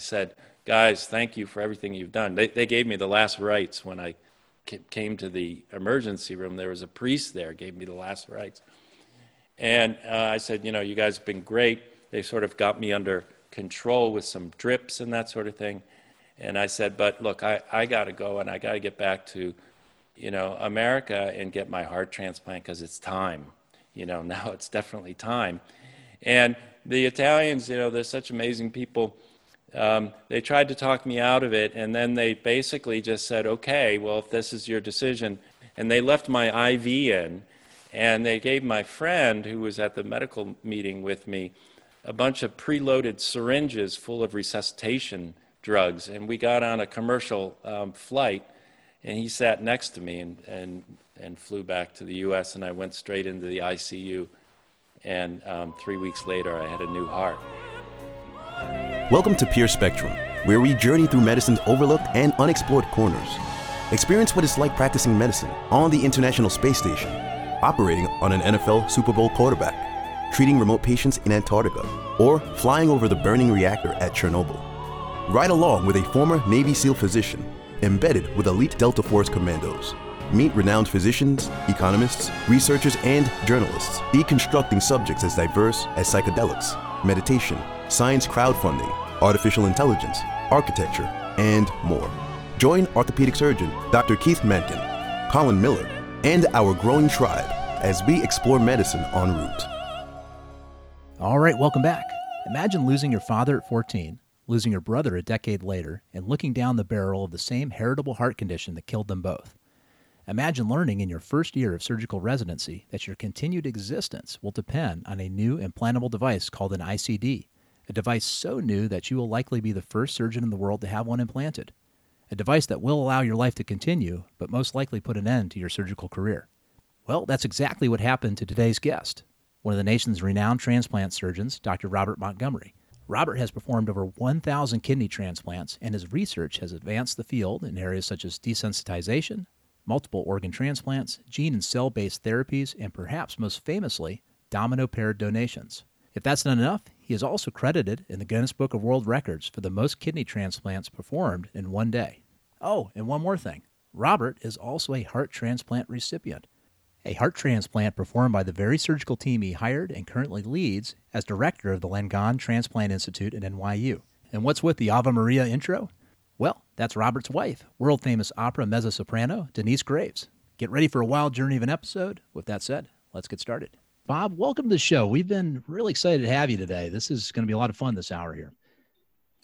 said, guys, thank you for everything you've done. They, they gave me the last rites when I came to the emergency room. There was a priest there, gave me the last rites. And uh, I said, you know, you guys have been great. They sort of got me under control with some drips and that sort of thing. And I said, but look, I, I got to go and I got to get back to, you know, America and get my heart transplant because it's time. You know, now it's definitely time. And the Italians, you know, they're such amazing people. Um, they tried to talk me out of it, and then they basically just said, okay, well, if this is your decision. And they left my IV in, and they gave my friend, who was at the medical meeting with me, a bunch of preloaded syringes full of resuscitation drugs. And we got on a commercial um, flight, and he sat next to me and, and, and flew back to the US, and I went straight into the ICU. And um, three weeks later, I had a new heart. Welcome to Peer Spectrum, where we journey through medicine's overlooked and unexplored corners. Experience what it's like practicing medicine on the International Space Station, operating on an NFL Super Bowl quarterback, treating remote patients in Antarctica, or flying over the burning reactor at Chernobyl. Ride along with a former Navy SEAL physician embedded with elite Delta Force commandos. Meet renowned physicians, economists, researchers, and journalists, deconstructing subjects as diverse as psychedelics, meditation, science crowdfunding, artificial intelligence, architecture, and more. Join orthopedic surgeon Dr. Keith Menken, Colin Miller, and our growing tribe as we explore medicine en route. All right, welcome back. Imagine losing your father at 14, losing your brother a decade later, and looking down the barrel of the same heritable heart condition that killed them both. Imagine learning in your first year of surgical residency that your continued existence will depend on a new implantable device called an ICD, a device so new that you will likely be the first surgeon in the world to have one implanted, a device that will allow your life to continue, but most likely put an end to your surgical career. Well, that's exactly what happened to today's guest, one of the nation's renowned transplant surgeons, Dr. Robert Montgomery. Robert has performed over 1,000 kidney transplants, and his research has advanced the field in areas such as desensitization, multiple organ transplants, gene and cell based therapies, and perhaps most famously, domino paired donations. If that's not enough, he is also credited in the Guinness Book of World Records for the most kidney transplants performed in one day. Oh, and one more thing Robert is also a heart transplant recipient. A heart transplant performed by the very surgical team he hired and currently leads as director of the Langone Transplant Institute at NYU. And what's with the Ave Maria intro? Well, that's Robert's wife, world famous opera mezzo soprano Denyce Graves. Get ready for a wild journey of an episode. With that said, let's get started. Bob, welcome to the show. We've been really excited to have you today. This is going to be a lot of fun this hour here.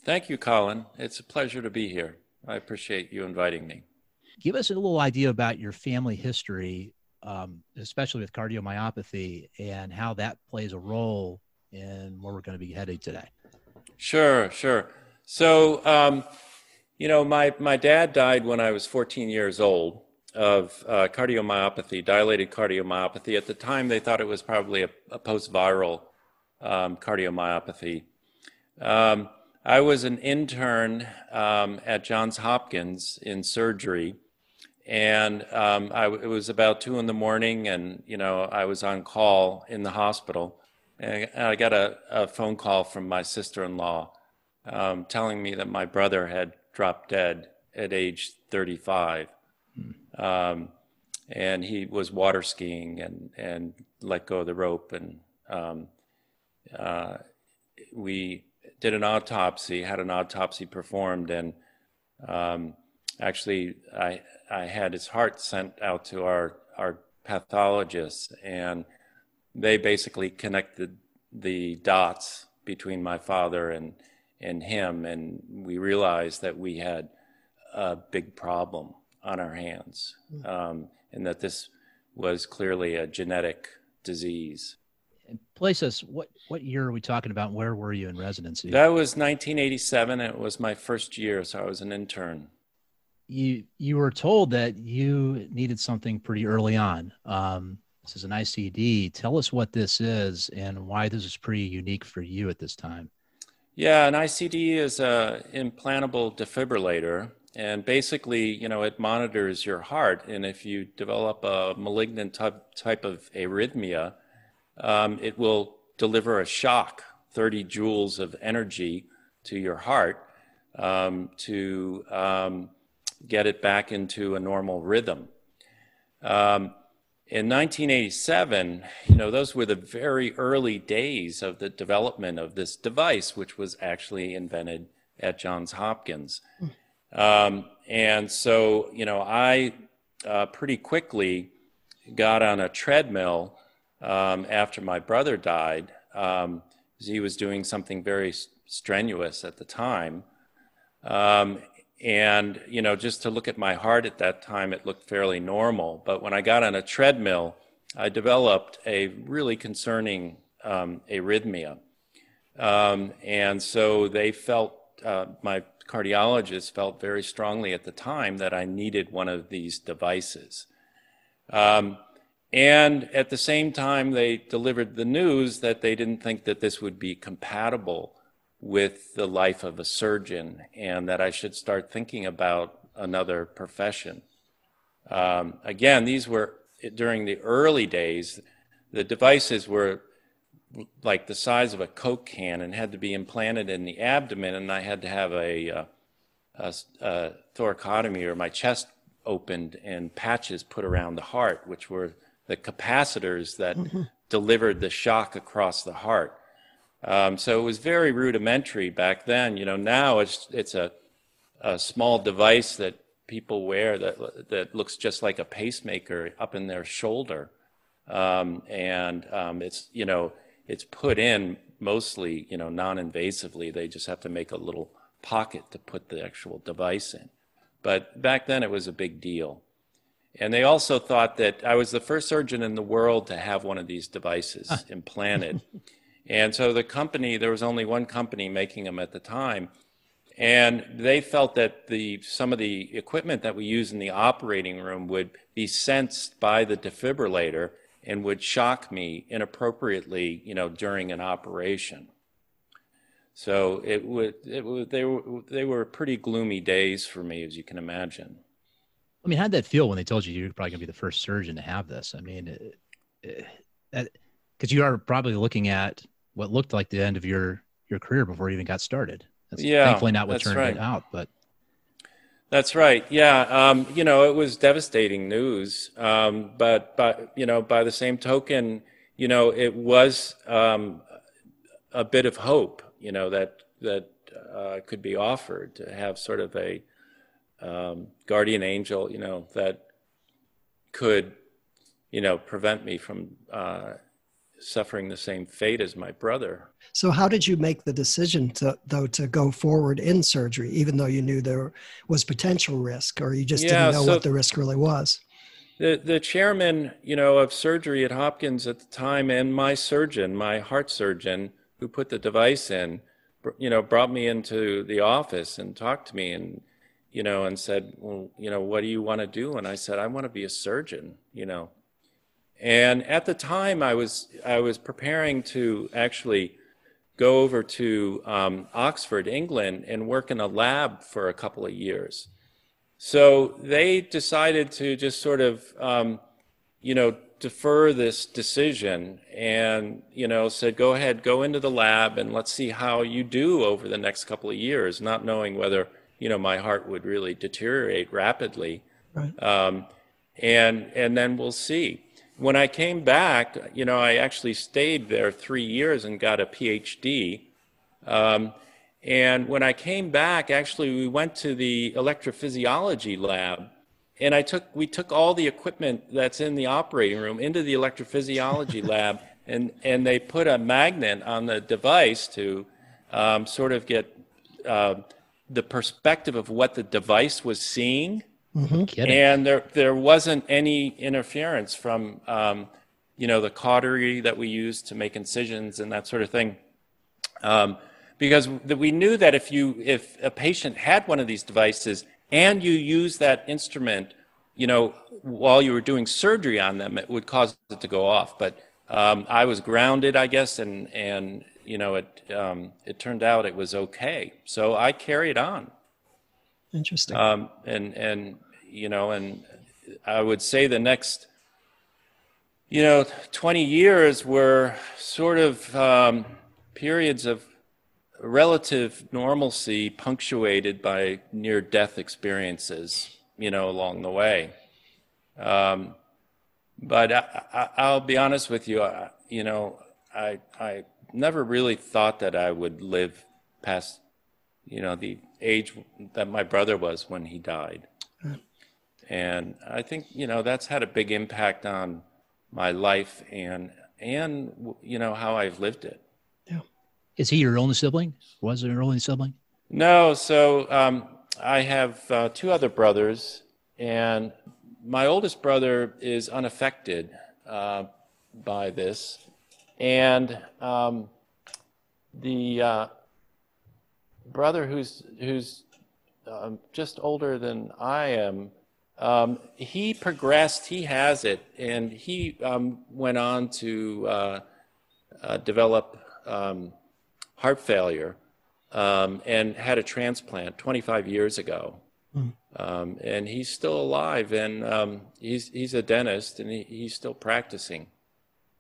Thank you, Colin. It's a pleasure to be here. I appreciate you inviting me. Give us a little idea about your family history, um, especially with cardiomyopathy, and how that plays a role in where we're going to be headed today. Sure, sure. So, um, you know, my, my dad died when I was 14 years old of uh, cardiomyopathy, dilated cardiomyopathy. At the time, they thought it was probably a, a post viral um, cardiomyopathy. Um, I was an intern um, at Johns Hopkins in surgery, and um, I, it was about two in the morning, and you know I was on call in the hospital, and I got a, a phone call from my sister-in-law um, telling me that my brother had dropped dead at age 35. Um, and he was water skiing and, and let go of the rope. And um, uh, we did an autopsy, had an autopsy performed, and um, actually, I, I had his heart sent out to our, our pathologists, and they basically connected the dots between my father and and him, and we realized that we had a big problem on our hands, hmm. um, and that this was clearly a genetic disease. And place us. What what year are we talking about? Where were you in residency? That was 1987. It was my first year, so I was an intern. You you were told that you needed something pretty early on. Um, this is an ICD. Tell us what this is and why this is pretty unique for you at this time. Yeah, an ICD is a implantable defibrillator, and basically, you know, it monitors your heart. And if you develop a malignant type, of arrhythmia, um, it will deliver a shock, 30 joules of energy to your heart, um, to um, get it back into a normal rhythm. Um, in 1987, you know, those were the very early days of the development of this device, which was actually invented at Johns Hopkins. Um, and so, you know, I uh, pretty quickly got on a treadmill um, after my brother died. Um, he was doing something very strenuous at the time. Um, and, you know, just to look at my heart at that time, it looked fairly normal. But when I got on a treadmill, I developed a really concerning um, arrhythmia. Um, and so they felt, uh, my cardiologist felt very strongly at the time that I needed one of these devices. Um, and at the same time, they delivered the news that they didn't think that this would be compatible with the life of a surgeon and that I should start thinking about another profession. Um, again, these were during the early days, the devices were like the size of a Coke can and had to be implanted in the abdomen, and I had to have a, uh, a, a thoracotomy or my chest opened and patches put around the heart, which were the capacitors that mm-hmm. delivered the shock across the heart. Um, so it was very rudimentary back then. You know, now it's it's a a small device that people wear that that looks just like a pacemaker up in their shoulder, um, and um, it's you know it's put in mostly you know non-invasively. They just have to make a little pocket to put the actual device in. But back then it was a big deal. And they also thought that I was the first surgeon in the world to have one of these devices implanted. And so the company, there was only one company making them at the time. And they felt that the, some of the equipment that we use in the operating room would be sensed by the defibrillator and would shock me inappropriately, you know, during an operation. So it would, it would, they were, they were pretty gloomy days for me, as you can imagine. I mean, how'd that feel when they told you you're probably gonna be the first surgeon to have this? I mean, eh, eh, because you are probably looking at what looked like the end of your your career before you even got started. That's yeah, thankfully not what turned right. it out, but that's right. Yeah, um, you know, it was devastating news. Um, but but you know, by the same token, you know, it was um, a bit of hope. You know that that uh, could be offered to have sort of a um, guardian angel. You know that could you know prevent me from uh, suffering the same fate as my brother. So, how did you make the decision to, though, to go forward in surgery, even though you knew there was potential risk, or you just yeah, didn't know so what the risk really was? The the chairman, you know, of surgery at Hopkins at the time, and my surgeon, my heart surgeon, who put the device in, you know, brought me into the office and talked to me and you know and said well you know what do you want to do and i said i want to be a surgeon you know and at the time, I was I was preparing to actually go over to um, Oxford, England, and work in a lab for a couple of years. So they decided to just sort of, um, you know, defer this decision and, you know, said, go ahead, go into the lab and let's see how you do over the next couple of years, not knowing whether, you know, my heart would really deteriorate rapidly. Right. Um, and, and then we'll see when I came back, you know, I actually stayed there three years and got a PhD. Um, and when I came back, actually, we went to the electrophysiology lab, and I took we took all the equipment that's in the operating room into the electrophysiology lab, and and they put a magnet on the device to um, sort of get uh, the perspective of what the device was seeing Mm-hmm. And there, there wasn't any interference from, um, you know, the cautery that we use to make incisions and that sort of thing. Um, because we knew that if you, if a patient had one of these devices and you use that instrument, you know, while you were doing surgery on them, it would cause it to go off. But um, I was grounded, I guess, and and you know, it um, it turned out it was okay. So I carried on. Interesting. Um, and and you know, and I would say the next, you know, 20 years were sort of um, periods of relative normalcy punctuated by near death experiences, you know, along the way. Um, but I, will be honest with you, I, you know, I, I never really thought that I would live past, you know, the age that my brother was when he died. And I think, you know, that's had a big impact on my life and, and, you know, how I've lived it. Yeah. Is he your only sibling? Was it your only sibling? No. So um, I have uh, two other brothers, and my oldest brother is unaffected uh, by this. And um, the uh, brother who's, who's um, just older than I am, um, he progressed, he has it, and he um, went on to uh, uh, develop um, heart failure um, and had a transplant 25 years ago. Mm. and he's still alive, and um, he's, he's a dentist, and he, he's still practicing.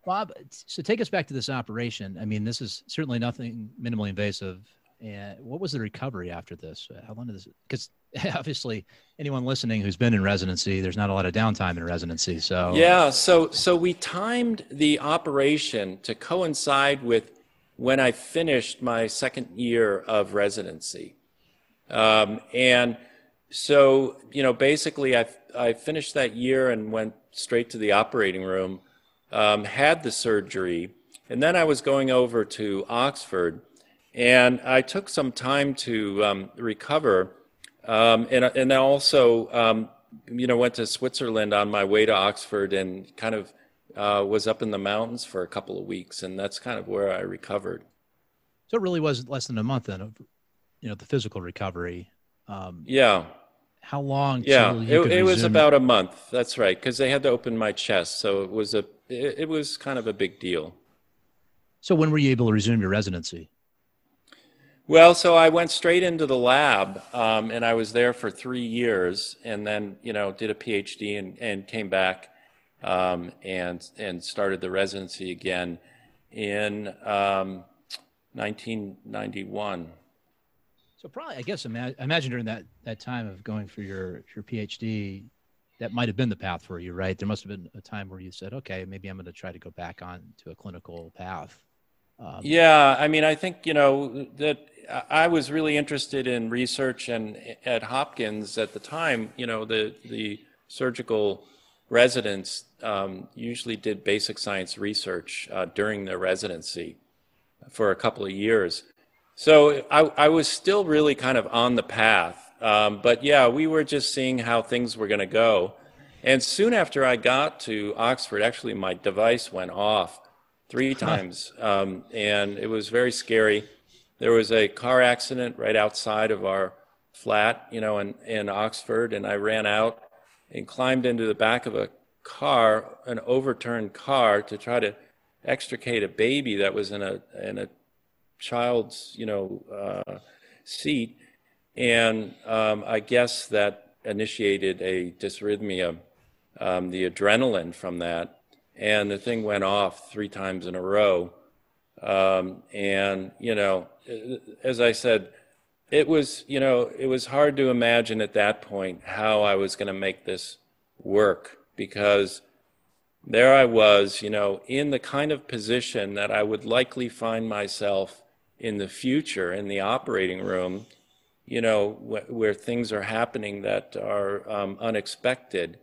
Bob, so take us back to this operation. I mean, this is certainly nothing minimally invasive. And what was the recovery after this? How long did this? Because obviously anyone listening who's been in residency there's not a lot of downtime in residency so. Yeah so so we timed the operation to coincide with when i finished my second year of residency. Um, and so you know basically I, I finished that year and went straight to the operating room um, had the surgery and then i was going over to oxford and i took some time to um, recover um, and, and I also, um, you know, went to Switzerland on my way to Oxford and kind of uh, was up in the mountains for a couple of weeks. And that's kind of where I recovered. So it really was less than a month then of, you know, the physical recovery. Um, yeah. How long? Yeah, it, it was about a month. That's right. Cause they had to open my chest. So it was a, it, it was kind of a big deal. So when were you able to resume your residency? Well, so I went straight into the lab, um, and I was there for three years, and then you know did a PhD and, and came back um, and and started the residency again in um, 1991. So probably, I guess, ima- imagine during that that time of going for your your PhD, that might have been the path for you, right? There must have been a time where you said, "Okay, maybe I'm going to try to go back on to a clinical path." Um, yeah, I mean, I think you know that I was really interested in research, and at Hopkins at the time, you know, the the surgical residents um, usually did basic science research uh, during their residency for a couple of years. So I, I was still really kind of on the path, um, but yeah, we were just seeing how things were going to go. And soon after I got to Oxford, actually, my device went off three times, um, and it was very scary. There was a car accident right outside of our flat, you know, in, in Oxford, and I ran out and climbed into the back of a car, an overturned car, to try to extricate a baby that was in a in a child's, you know, uh, seat, and um, I guess that initiated a dysrhythmia, um, the adrenaline from that, and the thing went off three times in a row. Um, and, you know, as I said, it was, you know, it was hard to imagine at that point how I was going to make this work because there I was, you know, in the kind of position that I would likely find myself in the future in the operating room, you know, wh- where things are happening that are um, unexpected.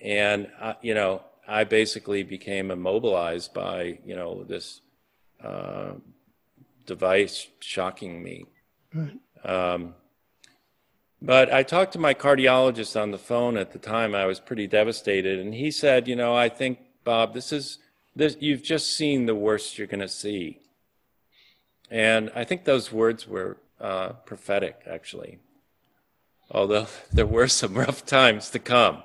And, uh, you know, I basically became immobilized by, you know, this uh, device shocking me. Right. Um, but I talked to my cardiologist on the phone at the time. I was pretty devastated, and he said, "You know, I think Bob, this is this. You've just seen the worst you're going to see." And I think those words were uh, prophetic, actually. Although there were some rough times to come,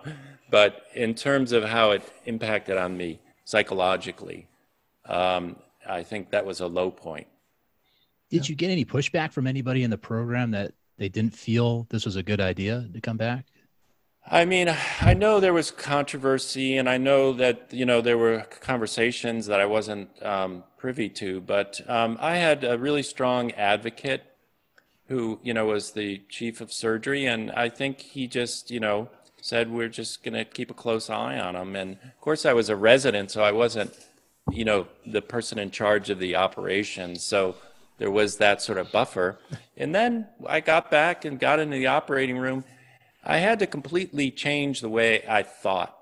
but in terms of how it impacted on me psychologically, um, I think that was a low point. Did you get any pushback from anybody in the program that they didn't feel this was a good idea to come back? I mean, I know there was controversy, and I know that you know there were conversations that I wasn't um, privy to, but um, I had a really strong advocate who you know was the chief of surgery, and I think he just you know said we're just going to keep a close eye on him. And of course, I was a resident, so I wasn't you know the person in charge of the operation, so there was that sort of buffer. And then I got back and got into the operating room I had to completely change the way I thought,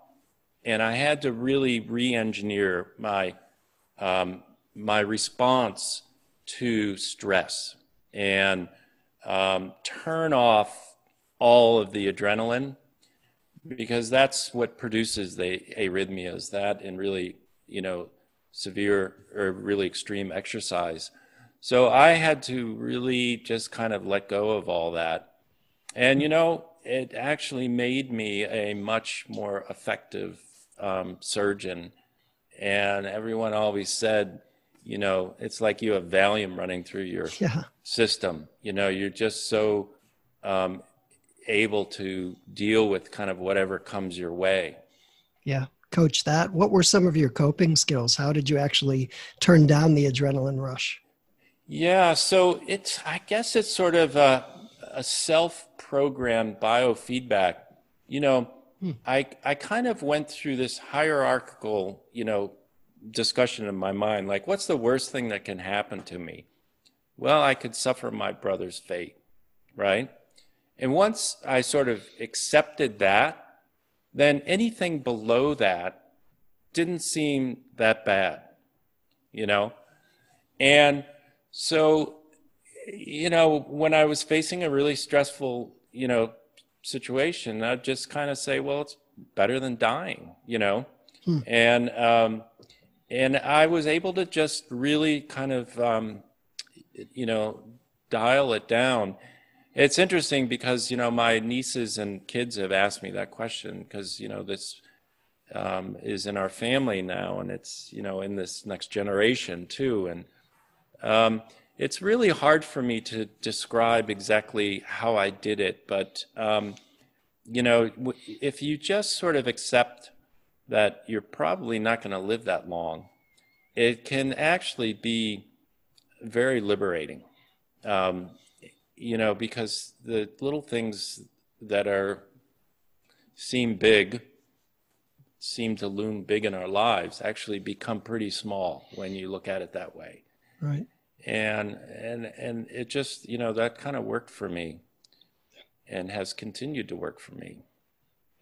and I had to really re-engineer my um, my response to stress and um, turn off all of the adrenaline because that's what produces the arrhythmias. That and really, you know, severe or really extreme exercise. So I had to really just kind of let go of all that. And you know, it actually made me a much more effective um, surgeon. And everyone always said, you know, it's like you have Valium running through your yeah. system. You know, you're just so um, able to deal with kind of whatever comes your way. Yeah. Coach, that what were some of your coping skills? How did you actually turn down the adrenaline rush? Yeah, so it's I guess it's sort of a, a self programmed biofeedback, you know, hmm. I, I kind of went through this hierarchical, you know, discussion in my mind like, what's the worst thing that can happen to me? Well, I could suffer my brother's fate, right? And once I sort of accepted that, then anything below that didn't seem that bad, you know? And so, you know, when I was facing a really stressful you know, situation, I'd just kind of say, well, it's better than dying, you know? Hmm. And, um, and I was able to just really kind of, um, you know, dial it down. It's interesting because, you know, my nieces and kids have asked me that question because, you know, this um, is in our family now and it's, you know, in this next generation too. And, um, it's really hard for me to describe exactly how I did it, but um, you know, if you just sort of accept that you're probably not going to live that long, it can actually be very liberating. Um, you know, because the little things that are seem big, seem to loom big in our lives, actually become pretty small when you look at it that way. Right. And and and it just you know that kind of worked for me and has continued to work for me.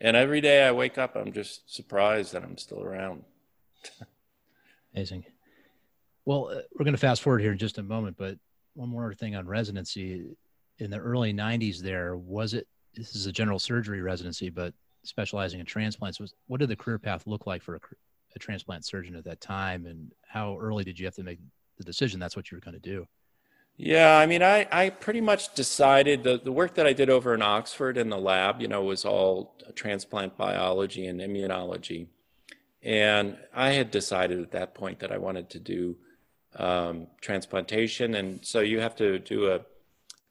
And every day i wake up i'm just surprised that i'm still around. Amazing. Well uh, we're going to fast forward here in just a moment but one more thing on residency in the early 90s there was it this is a general surgery residency but specializing in transplants was what did the career path look like for a, a transplant surgeon at that time and how early did you have to make the decision that's what you were going to do. Yeah, I mean, I, I pretty much decided the, the work that I did over in Oxford in the lab, you know, was all transplant biology and immunology. And I had decided at that point that I wanted to do um, transplantation. And so you have to do a,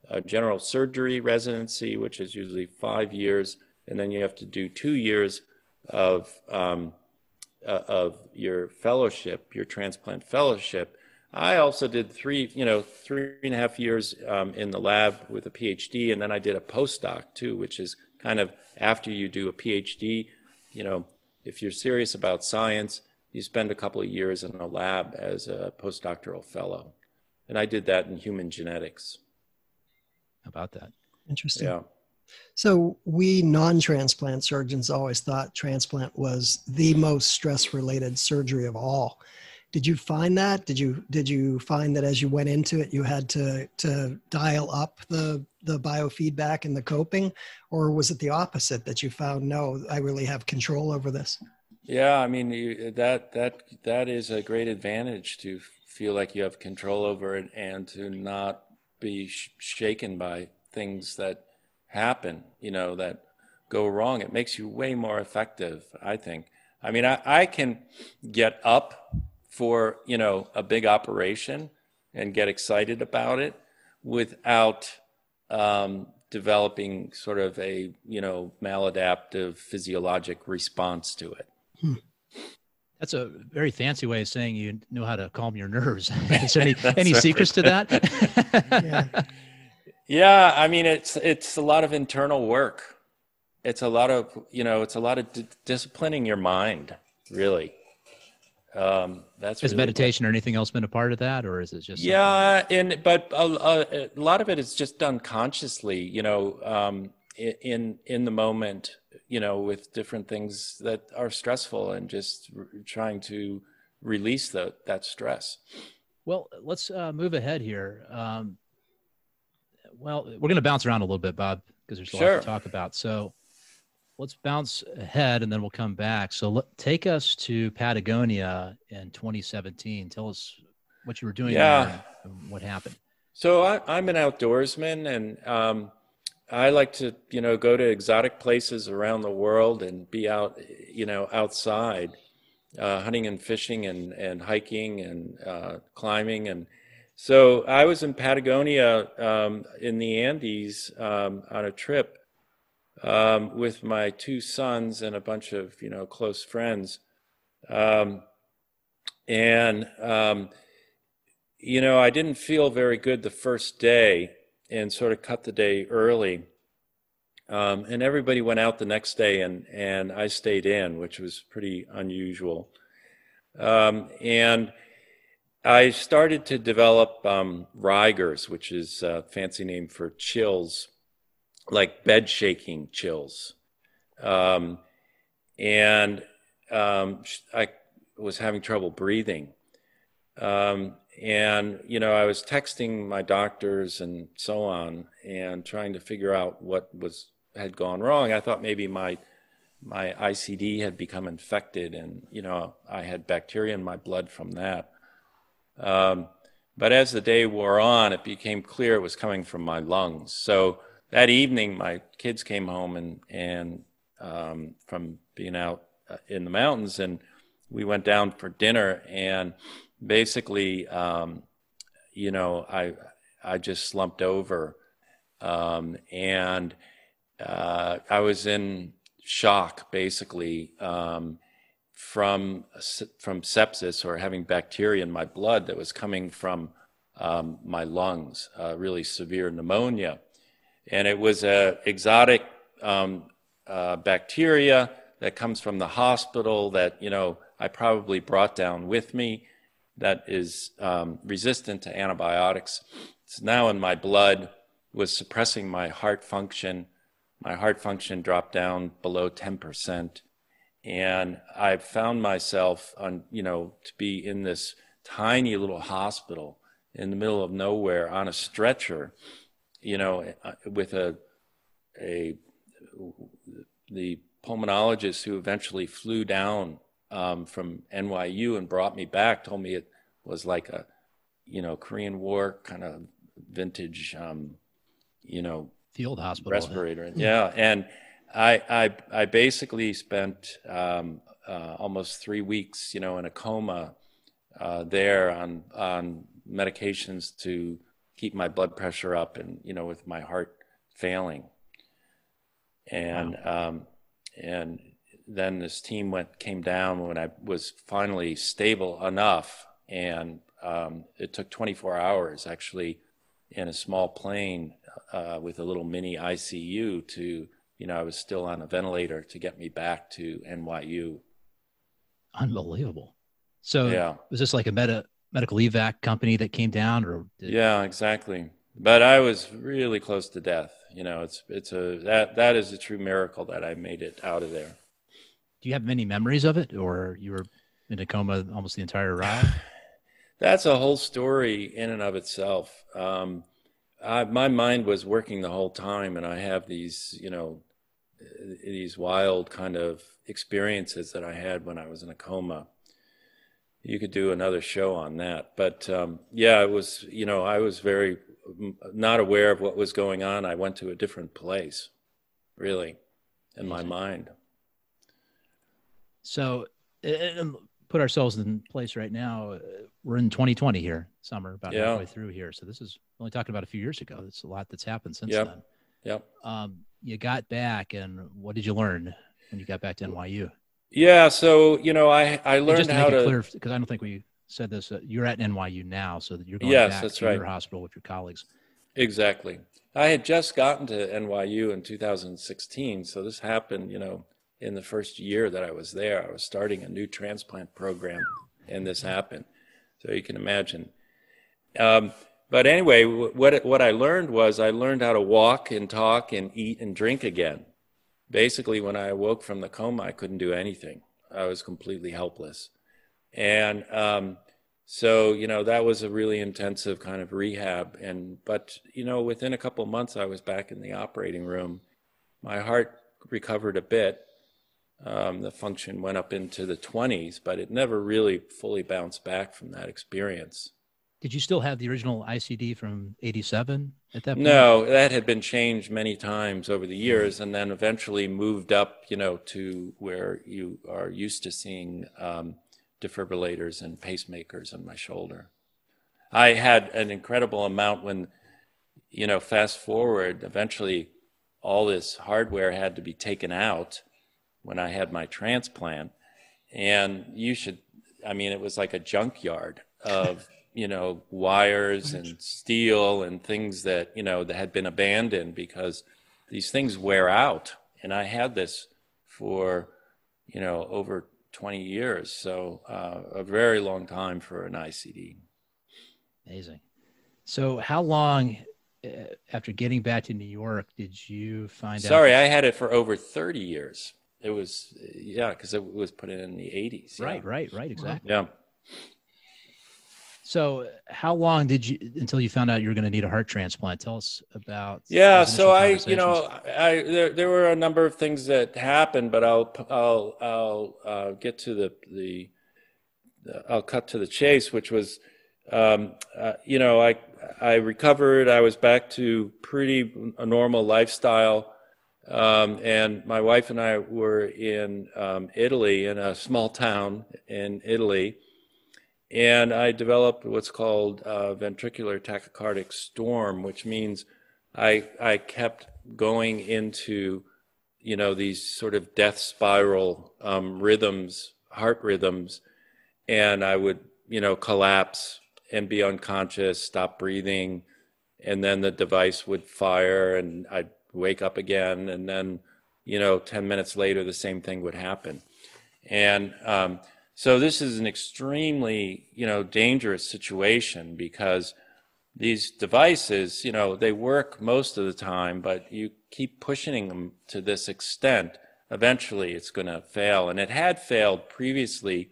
a general surgery residency, which is usually five years. And then you have to do two years of, um, uh, of your fellowship, your transplant fellowship. I also did three, you know, three and a half years um, in the lab with a PhD, and then I did a postdoc too, which is kind of after you do a PhD, you know, if you're serious about science, you spend a couple of years in a lab as a postdoctoral fellow. And I did that in human genetics. How about that? Interesting. Yeah. So we non-transplant surgeons always thought transplant was the most stress-related surgery of all did you find that did you did you find that as you went into it you had to to dial up the the biofeedback and the coping or was it the opposite that you found no i really have control over this yeah i mean you, that that that is a great advantage to feel like you have control over it and to not be sh- shaken by things that happen you know that go wrong it makes you way more effective i think i mean i, I can get up for you know a big operation and get excited about it without um, developing sort of a you know maladaptive physiologic response to it. Hmm. That's a very fancy way of saying you know how to calm your nerves. Is there any any secrets to that? yeah. yeah, I mean it's it's a lot of internal work. It's a lot of you know it's a lot of d- disciplining your mind, really. Um, that's has really meditation or anything else been a part of that, or is it just yeah? And but a, a, a, lot of it is just done consciously. You know, um, in in the moment. You know, with different things that are stressful, and just trying to release the, that stress. Well, let's uh, move ahead here. Um, well, we're going to bounce around a little bit, Bob, because there's a sure. lot to talk about. So let's bounce ahead and then we'll come back. So let, take us to Patagonia in 2017. Tell us what you were doing yeah. what happened. So I, am an outdoorsman and um, I like to, you know, go to exotic places around the world and be out, you know, outside, uh, hunting and fishing and, and hiking and uh, climbing. And so I was in Patagonia um, in the Andes um, on a trip um, with my two sons and a bunch of you know close friends, um, and um, you know I didn't feel very good the first day, and sort of cut the day early. Um, and everybody went out the next day, and and I stayed in, which was pretty unusual. Um, and I started to develop um, rigors, which is a fancy name for chills like bed shaking chills. Um, and um, I was having trouble breathing. Um, and, you know, I was texting my doctors and so on and trying to figure out what was had gone wrong. I thought maybe my my ICD had become infected and, you know, I had bacteria in my blood from that. Um, but as the day wore on, it became clear it was coming from my lungs. So that evening, my kids came home and and um, from being out uh, in the mountains, and we went down for dinner. And basically, um, you know, I I just slumped over, um, and uh, I was in shock, basically. Um, from from sepsis or having bacteria in my blood that was coming from um, my lungs, uh, really severe pneumonia and it was a exotic um, uh, bacteria that comes from the hospital that you know I probably brought down with me that is um, resistant to antibiotics. It's now in my blood, was suppressing my heart function. My heart function dropped down below 10%. And I found myself on, you know, to be in this tiny little hospital in the middle of nowhere on a stretcher you know, uh, with a a the pulmonologist who eventually flew down um, from NYU and brought me back told me it was like a you know Korean War kind of vintage um, you know field hospital respirator. Yeah, and I I I basically spent um, uh, almost three weeks you know in a coma uh, there on on medications to keep my blood pressure up and you know with my heart failing and wow. um, and then this team went came down when I was finally stable enough and um, it took 24 hours actually in a small plane uh, with a little mini ICU to you know I was still on a ventilator to get me back to NYU. Unbelievable. So yeah. was this like a meta medical evac company that came down or did... yeah exactly but i was really close to death you know it's it's a that that is a true miracle that i made it out of there do you have many memories of it or you were in a coma almost the entire ride that's a whole story in and of itself um, I, my mind was working the whole time and i have these you know these wild kind of experiences that i had when i was in a coma you could do another show on that. But um, yeah, it was, you know, I was very not aware of what was going on. I went to a different place, really, in my mind. So, put ourselves in place right now. Uh, we're in 2020 here, summer, about yeah. halfway through here. So this is only talking about a few years ago. It's a lot that's happened since yep. then. Yep. Um, you got back, and what did you learn when you got back to NYU? Yeah, so you know, I I And learned just to how make it to. clear, because I don't think we said this. Uh, you're at NYU now, so that you're going Yes, back that's to right. your hospital with your colleagues. Exactly. I had just gotten to NYU in 2016, so this happened, you know, in the first year that I was there. I was starting a new transplant program, and this happened. So you can imagine. Um, but anyway, what what I learned was I learned how to walk and talk and eat and drink again. Basically, when I awoke from the coma, I couldn't do anything. I was completely helpless, and um, so you know that was a really intensive kind of rehab. And but you know within a couple of months, I was back in the operating room. My heart recovered a bit. Um, the function went up into the 20s, but it never really fully bounced back from that experience. Did you still have the original ICD from '87 at that point? No, that had been changed many times over the years, and then eventually moved up, you know, to where you are used to seeing um, defibrillators and pacemakers on my shoulder. I had an incredible amount when, you know, fast forward, eventually all this hardware had to be taken out when I had my transplant. And you should, I mean, it was like a junkyard of, you know, wires and steel and things that, you know, that had been abandoned because these things wear out. And I had this for, you know, over 20 years. So uh, a very long time for an ICD. Amazing. So, how long uh, after getting back to New York did you find out? Sorry, I had it for over 30 years. It was, yeah, because it was put in in the 80s. yeah. Right, right, right. Exactly. Yeah. So, how long did you until you found out you were going to need a heart transplant? Tell us about. Yeah, so I, you know. I there there were a number of things that happened, but I'll I'll I'll uh, get to the the I'll cut to the chase, which was, um, uh, you know, I I recovered. I was back to pretty a normal lifestyle, um, and my wife and I were in um, Italy, in a small town in Italy, and I developed what's called uh, ventricular tachycardic storm, which means I I kept going into, you know, these sort of death spiral um, rhythms, heart rhythms, and I would, you know, collapse and be unconscious, stop breathing, and then the device would fire, and I'd wake up again, and then, you know, ten minutes later, the same thing would happen, and um, so this is an extremely, you know, dangerous situation because these devices, you know, they work most of the time, but you keep pushing them to this extent, eventually it's going to fail. And it had failed previously,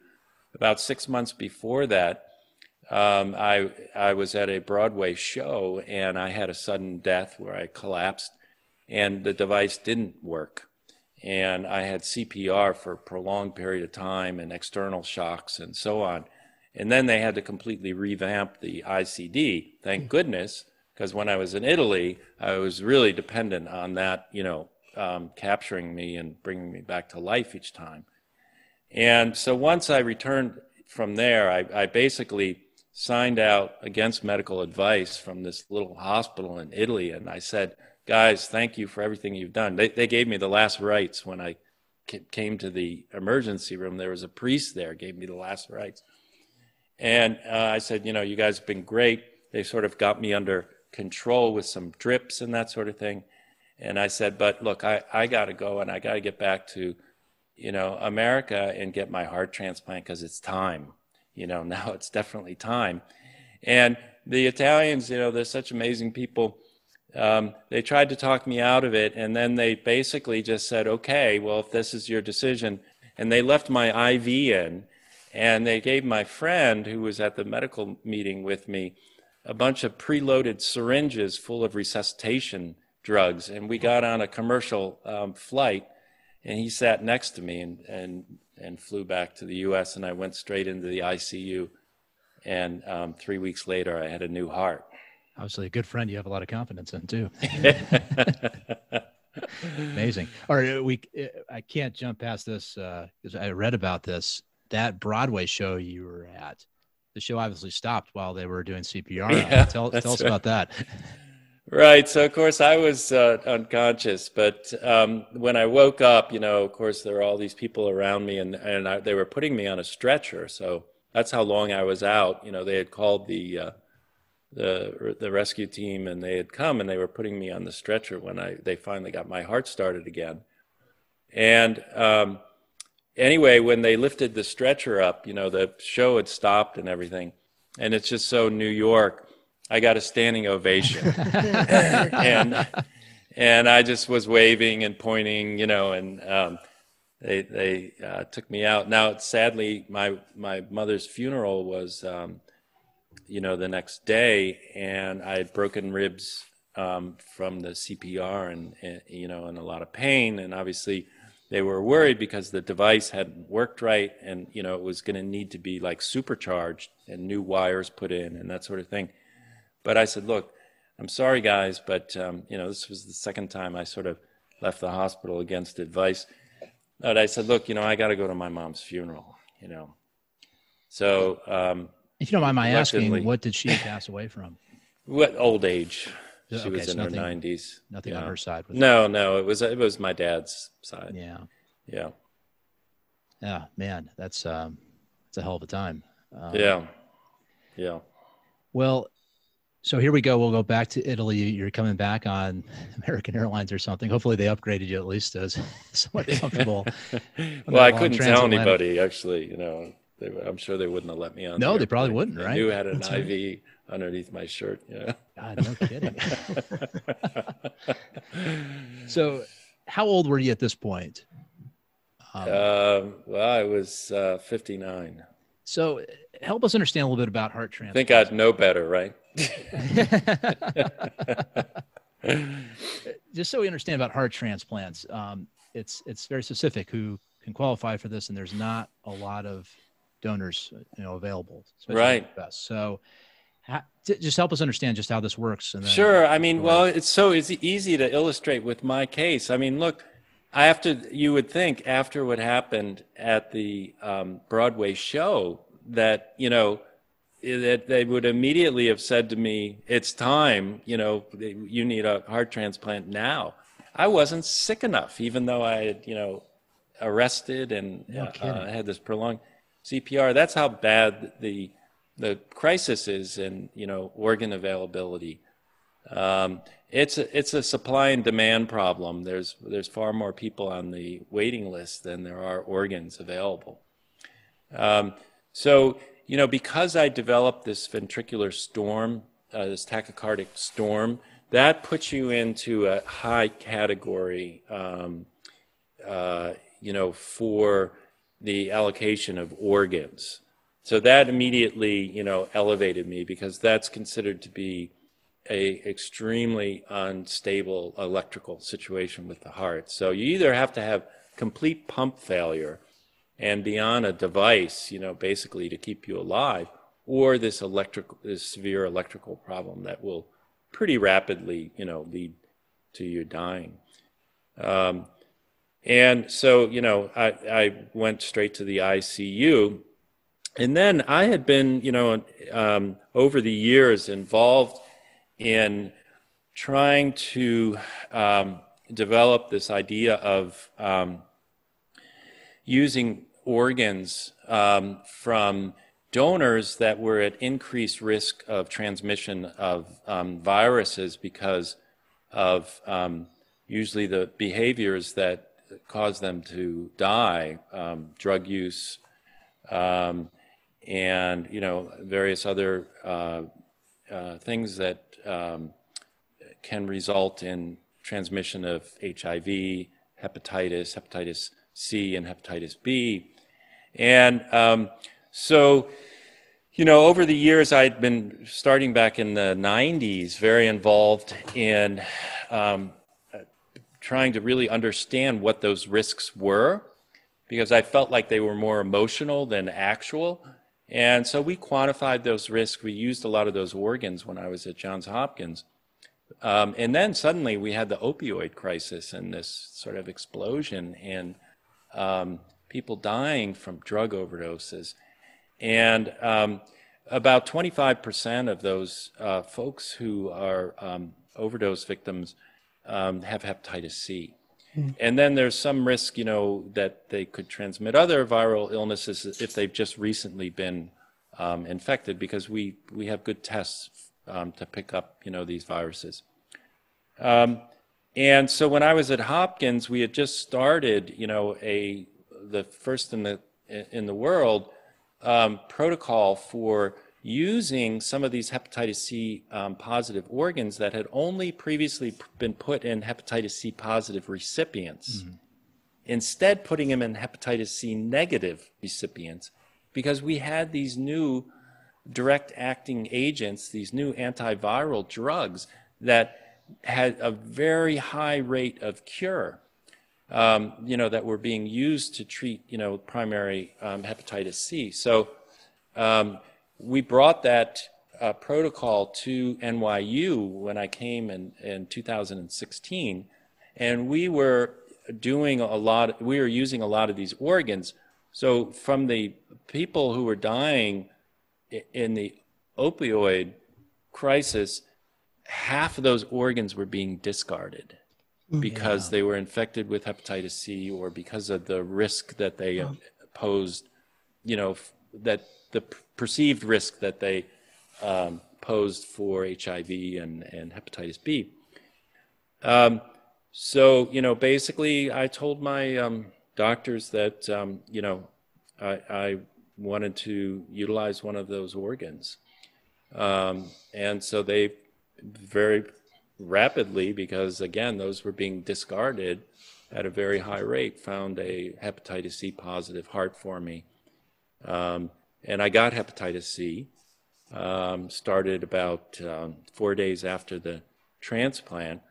about six months before that. Um, I I was at a Broadway show and I had a sudden death where I collapsed, and the device didn't work, and I had CPR for a prolonged period of time and external shocks and so on. And then they had to completely revamp the ICD. Thank goodness, because when I was in Italy, I was really dependent on that, you know, um, capturing me and bringing me back to life each time. And so once I returned from there, I, I basically signed out against medical advice from this little hospital in Italy. And I said, guys, thank you for everything you've done. They, they gave me the last rites when I came to the emergency room. There was a priest there, gave me the last rites. And uh, I said, you know, you guys have been great. They sort of got me under control with some drips and that sort of thing. And I said, but look, I, I got to go and I got to get back to, you know, America and get my heart transplant because it's time. You know, now it's definitely time. And the Italians, you know, they're such amazing people. Um, they tried to talk me out of it, and then they basically just said, okay, well, if this is your decision. And they left my IV in, and they gave my friend who was at the medical meeting with me a bunch of preloaded syringes full of resuscitation drugs. And we got on a commercial um, flight, and he sat next to me and, and, and flew back to the US, and I went straight into the ICU. And um, three weeks later, I had a new heart. Obviously, a good friend you have a lot of confidence in too. Amazing. All right, we. I can't jump past this because I read about this. That Broadway show you were at, the show obviously stopped while they were doing CPR. Yeah, tell tell us right. about that. Right. So, of course, I was uh, unconscious, but um, when I woke up, you know, of course, there were all these people around me, and and I, they were putting me on a stretcher. So that's how long I was out. You know, they had called the uh, the the rescue team, and they had come, and they were putting me on the stretcher when I they finally got my heart started again. And um, anyway, when they lifted the stretcher up, you know, the show had stopped and everything, and it's just so New York I got a standing ovation, and and I just was waving and pointing, you know, and um, they they uh, took me out. Now, sadly, my my mother's funeral was, um, you know, the next day, and I had broken ribs um, from the CPR, and, and you know, and a lot of pain, and obviously. They were worried because the device hadn't worked right, and you know it was going to need to be like supercharged and new wires put in and that sort of thing. But I said, look, I'm sorry, guys, but um, you know, this was the second time I sort of left the hospital against advice. But I said, look, you know, I got to go to my mom's funeral. You know, so um, if you don't mind my asking, what did she pass away from? What old age? She Okay, was so in nothing- her nineties. Nothing on her side. Was No, no, it was it was my dad's side. Yeah. Yeah, Yeah, man, that's um, that's a hell of a time. Um, yeah, yeah. Well, so here we go. We'll go back to Italy. You're coming back on American Airlines or something. Hopefully, they upgraded you at least as somewhat comfortable. well, I couldn't tell anybody actually. You know, they, I'm sure they wouldn't have let me on. No, the they probably wouldn't, They right? knew I had an That's right. IV underneath my shirt. Yeah. God, no kidding. so, how old were you at this point? Um, Um, well, I was uh, 59. so, help us understand a little bit about heart I transplant. think I'd know better, right? Just so we understand about heart transplants, um, it's it's very specific who can qualify for this, and there's not a lot of donors, you know, available. Right. So, just help us understand just how this works. And then, Sure. I mean, well, it's so it's easy to illustrate with my case. I mean, look, I have to, you would think after what happened at the um, Broadway show that, you know, that they would immediately have said to me, it's time, you know, you need a heart transplant now. I wasn't sick enough, even though I had, you know, arrested and No uh, had this prolonged CPR. That's how bad the the crisis is in you know organ availability. Um, it's a, it's a supply and demand problem. There's there's far more people on the waiting list than there are organs available. Um, so you know because I developed this ventricular storm, uh, this tachycardic storm, that puts you into a high category. Um, uh, you know, for the allocation of organs. So that immediately, you know, elevated me because that's considered to be a extremely unstable electrical situation with the heart. So you either have to have complete pump failure and be on a device, you know, basically to keep you alive, or this electrical, this severe electrical problem that will pretty rapidly, you know, lead to you dying. Um, and so, you know, I, I went straight to the ICU. And then I had been, you know, um, over the years involved in trying to um, develop this idea of um, using organs um, from donors that were at increased risk of transmission of um, viruses because of um, usually the behaviors that cause them to die, um, drug use, um, and you know various other uh, uh, things that um, can result in transmission of HIV, hepatitis, hepatitis C, and hepatitis B. And um, so, you know, over the years, I'd been starting back in the 90s, very involved in um, trying to really understand what those risks were because I felt like they were more emotional than actual. And so we quantified those risks. We used a lot of those organs when I was at Johns Hopkins. Um, and then suddenly we had the opioid crisis and this sort of explosion in um, people dying from drug overdoses. And um, about 25% of those uh, folks who are um, overdose victims um, have hepatitis C. And then there's some risk, you know, that they could transmit other viral illnesses if they've just recently been um, infected, because we we have good tests um, to pick up, you know, these viruses. Um, and so when I was at Hopkins, we had just started, you know, a the first in the in the world um, protocol for using some of these hepatitis C um, positive organs that had only previously been put in hepatitis C positive recipients, instead putting them in hepatitis C negative recipients, because we had these new direct acting agents, these new antiviral drugs that had a very high rate of cure. Um, you know that were being used to treat you know primary um, hepatitis C. So um, we brought that uh, protocol to NYU when I came in, in 2016, and we were doing a lot, we were using a lot of these organs. So from the people who were dying in the opioid crisis, half of those organs were being discarded because they were infected with hepatitis C or because of the risk that they uh, posed, you know, f- that the perceived risk that they um, posed for HIV and, and hepatitis B. Um, so, you know, basically, I told my um, doctors that, um, you know, I, I wanted to utilize one of those organs. Um, and so they very rapidly, because again, those were being discarded at a very high rate, found a hepatitis C positive heart for me. Um, and I got hepatitis C. Um, started about um, four days after the transplant,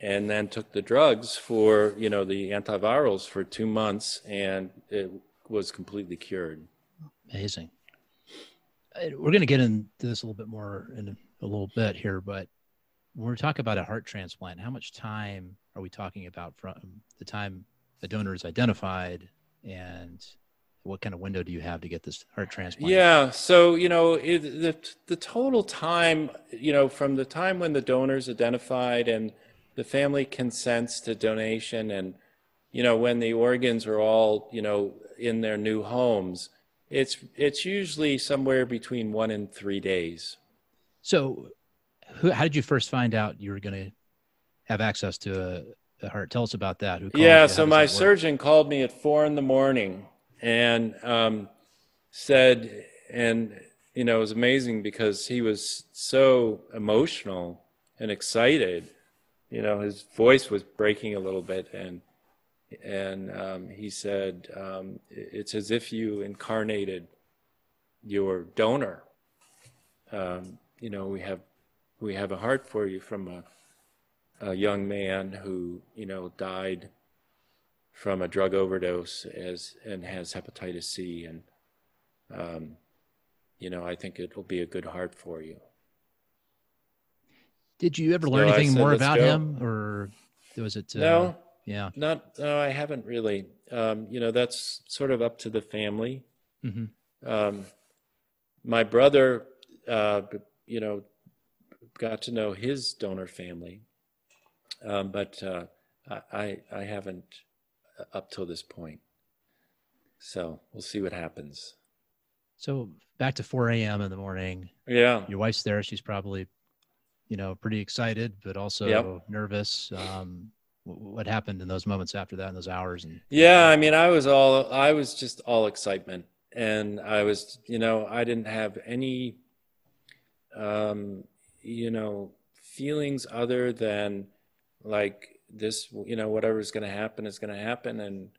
and then took the drugs for you know the antivirals for two months, and it was completely cured. Amazing. Uh, We're going to get into this a little bit more in a, little bit here, but when we're talking about a heart transplant, how much time are we talking about from the time the donor is identified and what kind of window do you have to get this heart transplant? Yeah. So, you know, it, the, the total time, you know, from the time when the donor's identified and the family consents to donation and, you know, when the organs are all, you know, in their new homes, it's, it's usually somewhere between one and three days. So, who, how did you first find out you were going to have access to a, a heart? Tell us about that. Who called you? Yeah, so my surgeon called me at four in the morning and um, said, and you know, it was amazing because he was so emotional and excited. You know, his voice was breaking a little bit, and and um, he said, um, "It's as if you incarnated your donor. Um, you know, we have we have a heart for you from a." a young man who you know died from a drug overdose as and has hepatitis C and um, you know I think it'll be a good heart for you. Did you ever learn I anything said, more about go." him, or was it? Uh, No, Yeah. not no, I haven't really. Um, you know that's sort of up to the family. hmm Um, my brother, uh, you know, got to know his donor family, um, but uh, I, I haven't up till this point. So we'll see what happens. So back to 4 a.m. in the morning. Yeah. Your wife's there. She's probably, you know, pretty excited, but also Yep. nervous. Um, what happened in those moments after that, in those hours? And Yeah, I mean, I was all, I was just all excitement. And I was, you know, I didn't have any, um, you know, feelings other than like this, you know, whatever's going to happen is going to happen. And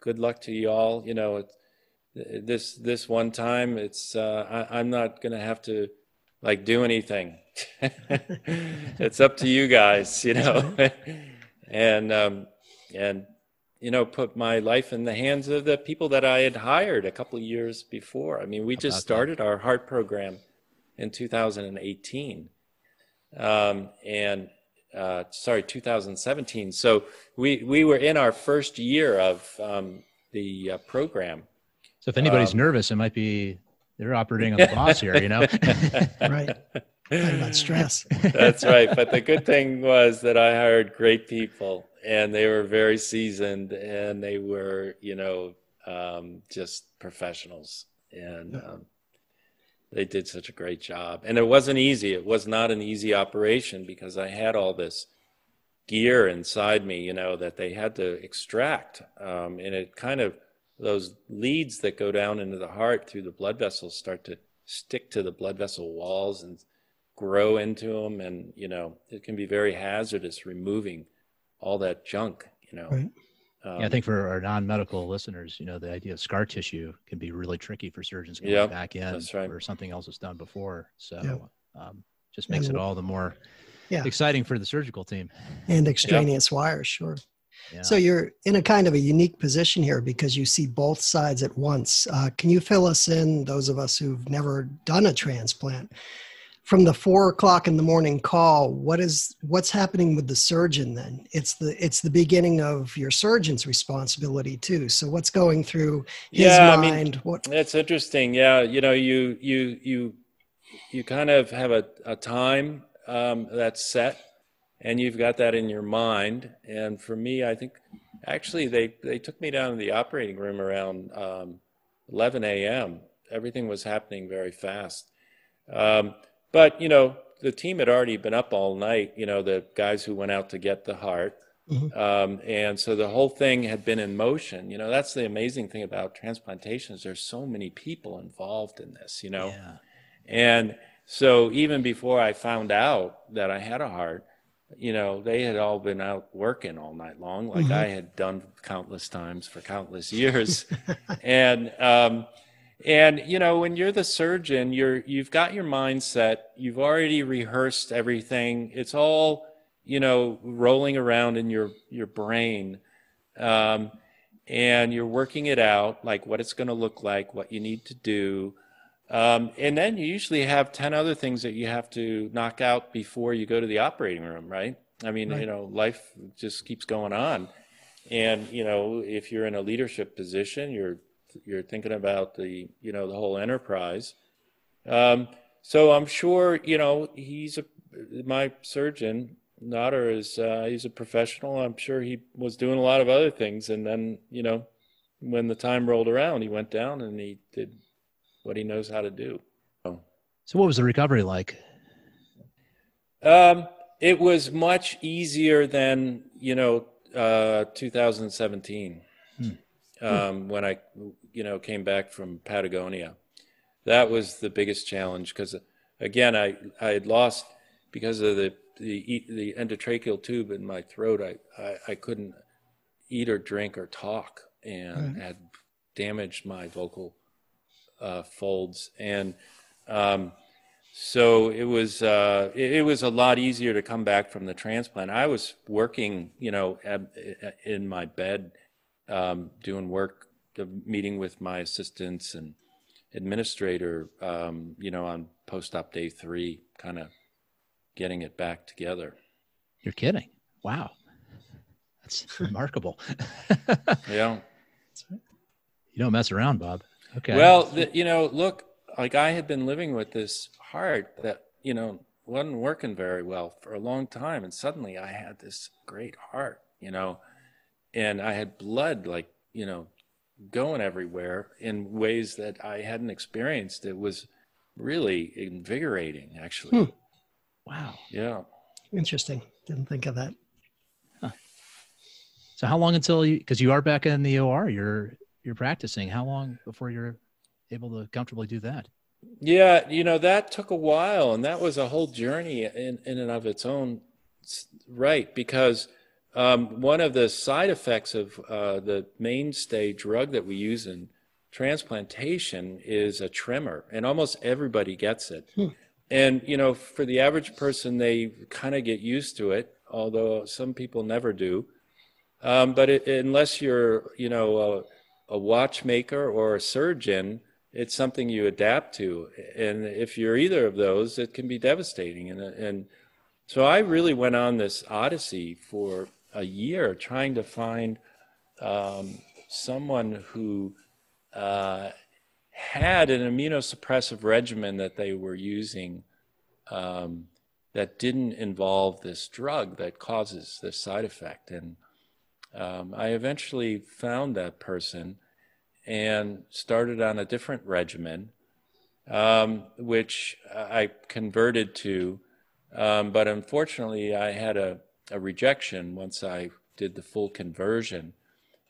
good luck to you all. You know, it, this, this one time, it's, uh, I, I'm not going to have to like do anything. it's up to you guys, you know, and, um, and, you know, put my life in the hands of the people that I had hired a couple of years before. I mean, we just about that? started our heart program in 2018. Um, and uh, sorry, 2017. So we we were in our first year of um, the uh, program. so if anybody's Um, nervous, it might be they're operating on the boss here, you know? Right. About stress. That's right. But the good thing was that I hired great people and they were very seasoned and they were, you know, um, just professionals. And um, they did such a great job. And it wasn't easy. It was not an easy operation because I had all this gear inside me, you know, that they had to extract. Um, and it kind of, those leads that go down into the heart through the blood vessels start to stick to the blood vessel walls and grow into them. And, you know, it can be very hazardous removing all that junk, you know. Right. Um, yeah, I think for our non-medical listeners, you know, the idea of scar tissue can be really tricky for surgeons going Yep, back in that's right. where something else was done before. So, Yep. um, just makes it all the more Yeah. exciting for the surgical team. And extraneous wires, sure. Yeah. So you're in a kind of a unique position here because you see both sides at once. Uh, can you fill us in, those of us who've never done a transplant, from the four o'clock in the morning call? What is what's happening with the surgeon? Then it's the it's the beginning of your surgeon's responsibility too. So what's going through his Yeah, I mean, mind? what That's interesting. Yeah, you know, you you you you kind of have a, a time um, that's set, and you've got that in your mind. And for me, I think actually they they took me down to the operating room around um, 11 a.m. Everything was happening very fast. Um, but you know, the team had already been up all night. You know, the guys who went out to get the heart. Mhm. Um, and so the whole thing had been in motion. You know, that's the amazing thing about transplantations. There's so many people involved in this, you know. yeah. And so even before I found out that I had a heart, you know, they had all been out working all night long, like Mhm. I had done countless times for countless years. and um, and you know, when you're the surgeon, you're you've got your mindset. You've already rehearsed everything. It's all you know rolling around in your your brain. Um, and you're working it out, like what it's going to look like, what you need to do. Um, and then you usually have 10 other things that you have to knock out before you go to the operating room, right? I mean, Right. you know, life just keeps going on. And, you know, if you're in a leadership position, you're, you're thinking about the, you know, the whole enterprise. Um, so I'm sure, you know, he's a, my surgeon, Nader is, uh, he's a professional. I'm sure he was doing a lot of other things. And then, you know, when the time rolled around, he went down and he did what he knows how to do. So what was the recovery like? Um, it was much easier than you know uh, 2017 um, when I you know came back from Patagonia. That was the biggest challenge because again I I had lost because of the the the endotracheal tube in my throat. I I, I couldn't eat or drink or talk and had damaged my vocal uh, folds and. Um, so it was uh, it, it was a lot easier to come back from the transplant. I was working, you know, ab- in my bed, um, doing work, meeting with my assistants and administrator, um, you know, on post-op day three, kind of getting it back together. You're kidding. Wow. That's remarkable. Yeah. You don't mess around, Bob. Okay. Well, the, you know, look, like I had been living with this heart that, you know, wasn't working very well for a long time. And suddenly I had this great heart, you know, and I had blood like, you know, going everywhere in ways that I hadn't experienced. It was really invigorating, actually. Hmm. wow. Yeah. interesting. Didn't think of that. So how long until you because you are back in the OR, you're you're practicing. How long before you're able to comfortably do that? Yeah, you know, that took a while and that was a whole journey in, in and of its own right because um, one of the side effects of uh, the mainstay drug that we use in transplantation is a tremor and almost everybody gets it. And, you know, for the average person, they kind of get used to it, although some people never do. Um, but it, unless you're, you know, a, a watchmaker or a surgeon, it's something you adapt to. And if you're either of those, it can be devastating. And, and so I really went on this odyssey for a year trying to find um, someone who uh, had an immunosuppressive regimen that they were using um, that didn't involve this drug that causes this side effect. And um, I eventually found that person and started on a different regimen, um, which I converted to. Um, but unfortunately, I had a, a rejection once I did the full conversion.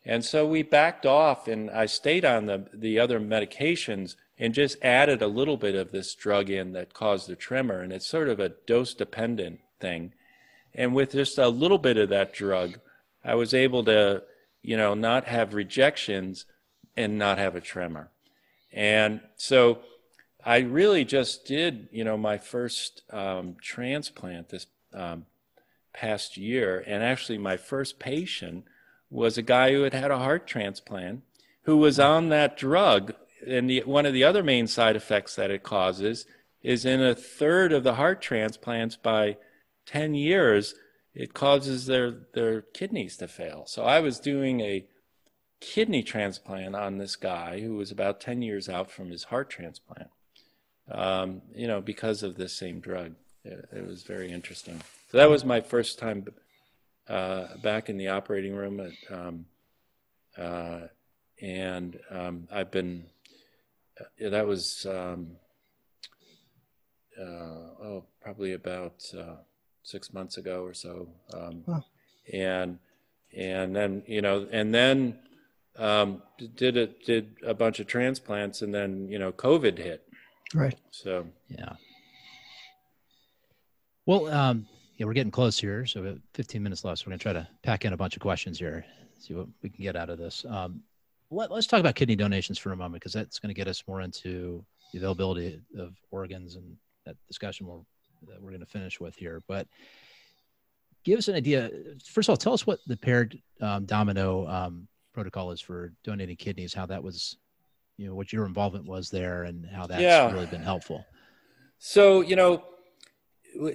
And so we backed off, and I stayed on the, the other medications and just added a little bit of this drug in that caused the tremor. And it's sort of a dose dependent thing. And with just a little bit of that drug, I was able to, you know, not have rejections and not have a tremor. And so I really just did, you know, my first um, transplant this um, past year. And actually, my first patient was a guy who had had a heart transplant who was on that drug. And the, one of the other main side effects that it causes is in a third of the heart transplants by 10 years, it causes their, their kidneys to fail. So I was doing a kidney transplant on this guy who was about 10 years out from his heart transplant, um, you know, because of this same drug. It, it, was very interesting. So that was my first time uh, back in the operating room. At, um, uh, and um, I've been, uh, that was, um, uh, oh, probably about uh, six months ago or so. Um, wow. And, and then, you know, and then um, did a, did a bunch of transplants and then, you know, COVID hit. Right. So, yeah. Well, um, yeah, we're getting close here. So we have 15 minutes left. So we're going to try to pack in a bunch of questions here, see what we can get out of this. Um, let, us talk about kidney donations for a moment, because that's going to get us more into the availability of organs and that discussion we're, that we're going to finish with here. But give us an idea. First of all, tell us what the paired um, domino um, protocol is for donating kidneys, how that was, you know, what your involvement was there and how that's yeah. really been helpful. So, you know,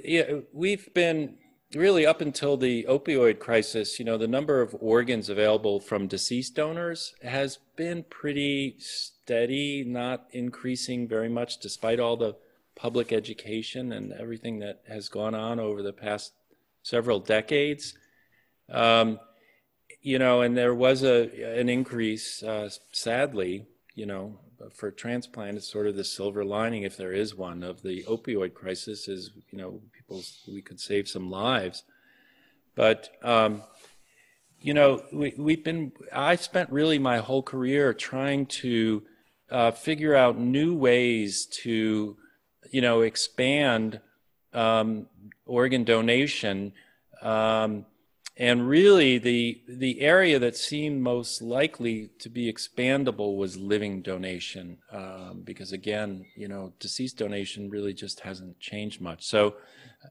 yeah, we've been really up until the opioid crisis, you know, the number of organs available from deceased donors has been pretty steady, not increasing very much despite all the public education and everything that has gone on over the past several decades. Um, you know, and there was a an increase, uh, sadly, you know, for transplant, it's sort of the silver lining, if there is one, of the opioid crisis is, you know, people, we could save some lives. But, um, you know, we, we've been, I spent really my whole career trying to uh, figure out new ways to, you know, expand um, organ donation. Um, and really, the, the area that seemed most likely to be expandable was living donation, um, because again, you know, deceased donation really just hasn't changed much. So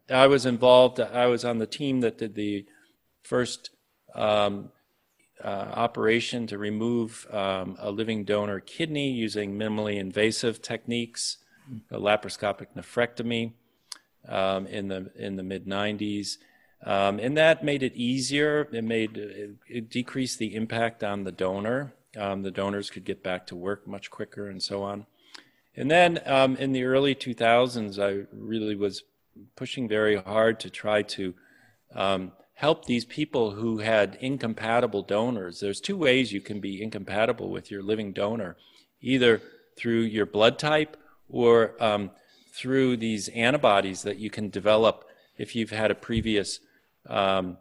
I was involved, I was on the team that did the first um, uh, operation to remove um, a living donor kidney using minimally invasive techniques, a laparoscopic nephrectomy um, in the, in the mid 90s. Um, and that made it easier. It made it, it decreased the impact on the donor. Um, the donors could get back to work much quicker and so on. And then um, in the early 2000s, I really was pushing very hard to try to um, help these people who had incompatible donors. There's two ways you can be incompatible with your living donor either through your blood type or um, through these antibodies that you can develop if you've had a previous um,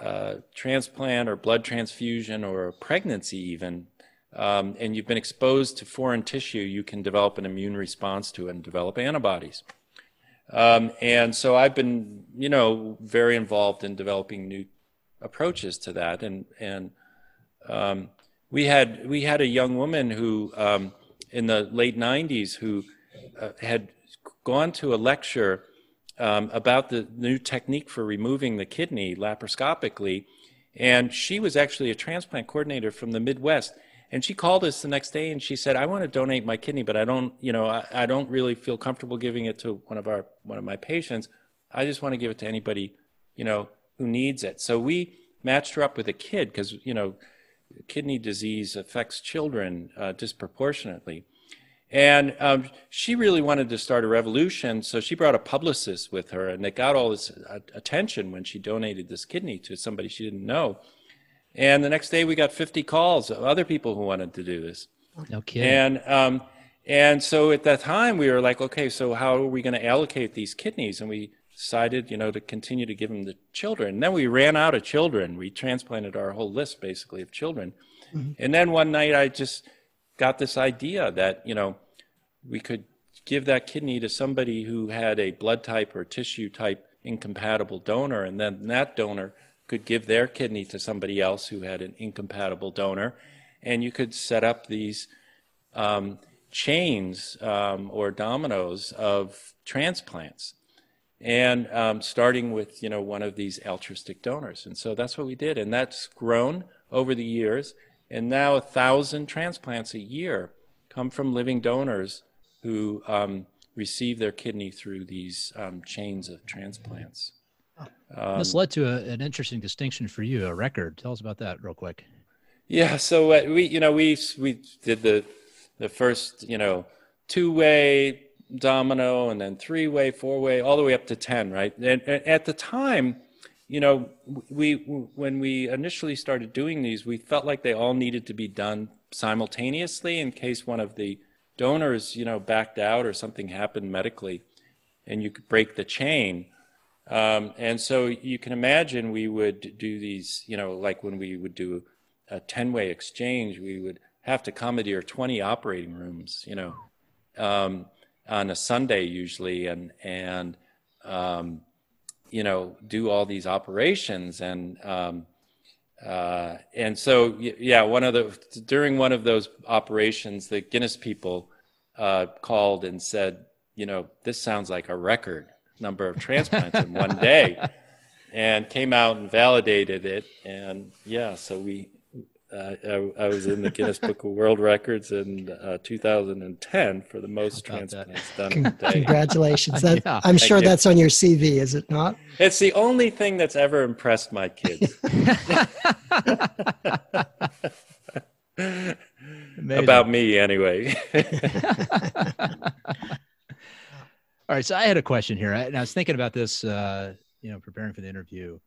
uh, transplant or blood transfusion or pregnancy even, um, and you've been exposed to foreign tissue, you can develop an immune response to it and develop antibodies. Um, and so I've been, you know, very involved in developing new approaches to that. And and um, we had we had a young woman who um, in the late '90s who uh, had gone to a lecture um, about the new technique for removing the kidney laparoscopically. And she was actually a transplant coordinator from the Midwest. And she called us the next day and she said, I want to donate my kidney, but I don't, you know, I, I don't really feel comfortable giving it to one of our, one of my patients. I just want to give it to anybody, you know, who needs it. So we matched her up with a kid because, you know, kidney disease affects children uh, disproportionately. And um, she really wanted to start a revolution, so she brought a publicist with her, and it got all this uh, attention when she donated this kidney to somebody she didn't know. And the next day, we got 50 calls of other people who wanted to do this. No kidding. And um, and so at that time, we were like, okay, so how are we going to allocate these kidneys? And we decided, you know, to continue to give them to children. And then we ran out of children. We transplanted our whole list basically of children. Mm-hmm. And then one night, I just got this idea that you know we could give that kidney to somebody who had a blood type or tissue type incompatible donor, and then that donor could give their kidney to somebody else who had an incompatible donor, and you could set up these um, chains um, or dominoes of transplants, and um, starting with you know one of these altruistic donors, and so that's what we did, and that's grown over the years, and now a thousand transplants a year come from living donors who um, receive their kidney through these um, chains of transplants. Um, this led to a, an interesting distinction for you, a record. Tell us about that real quick. Yeah, so uh, we, you know, we we did the the first, you know, two way domino, and then three way, four way, all the way up to ten, right? And, and at the time, you know, we when we initially started doing these, we felt like they all needed to be done simultaneously in case one of the donors, you know, backed out or something happened medically, and you could break the chain. Um, and so you can imagine we would do these, you know, like when we would do a 10 way exchange, we would have to commandeer 20 operating rooms, you know, um, on a Sunday usually, and, and, um, you know, do all these operations. And, um, uh, and so, yeah, one of the during one of those operations, the Guinness people uh, called and said, you know, this sounds like a record number of transplants in one day, and came out and validated it. And yeah, so we, uh, I, I, was in the Guinness Book of World Records in uh, 2010 for the most transplants that? done in a day. Congratulations! That, yeah. I'm sure that's on your CV, is it not? It's the only thing that's ever impressed my kids. About me, anyway. All right, so I had a question here, and I was thinking about this, uh, you know, preparing for the interview.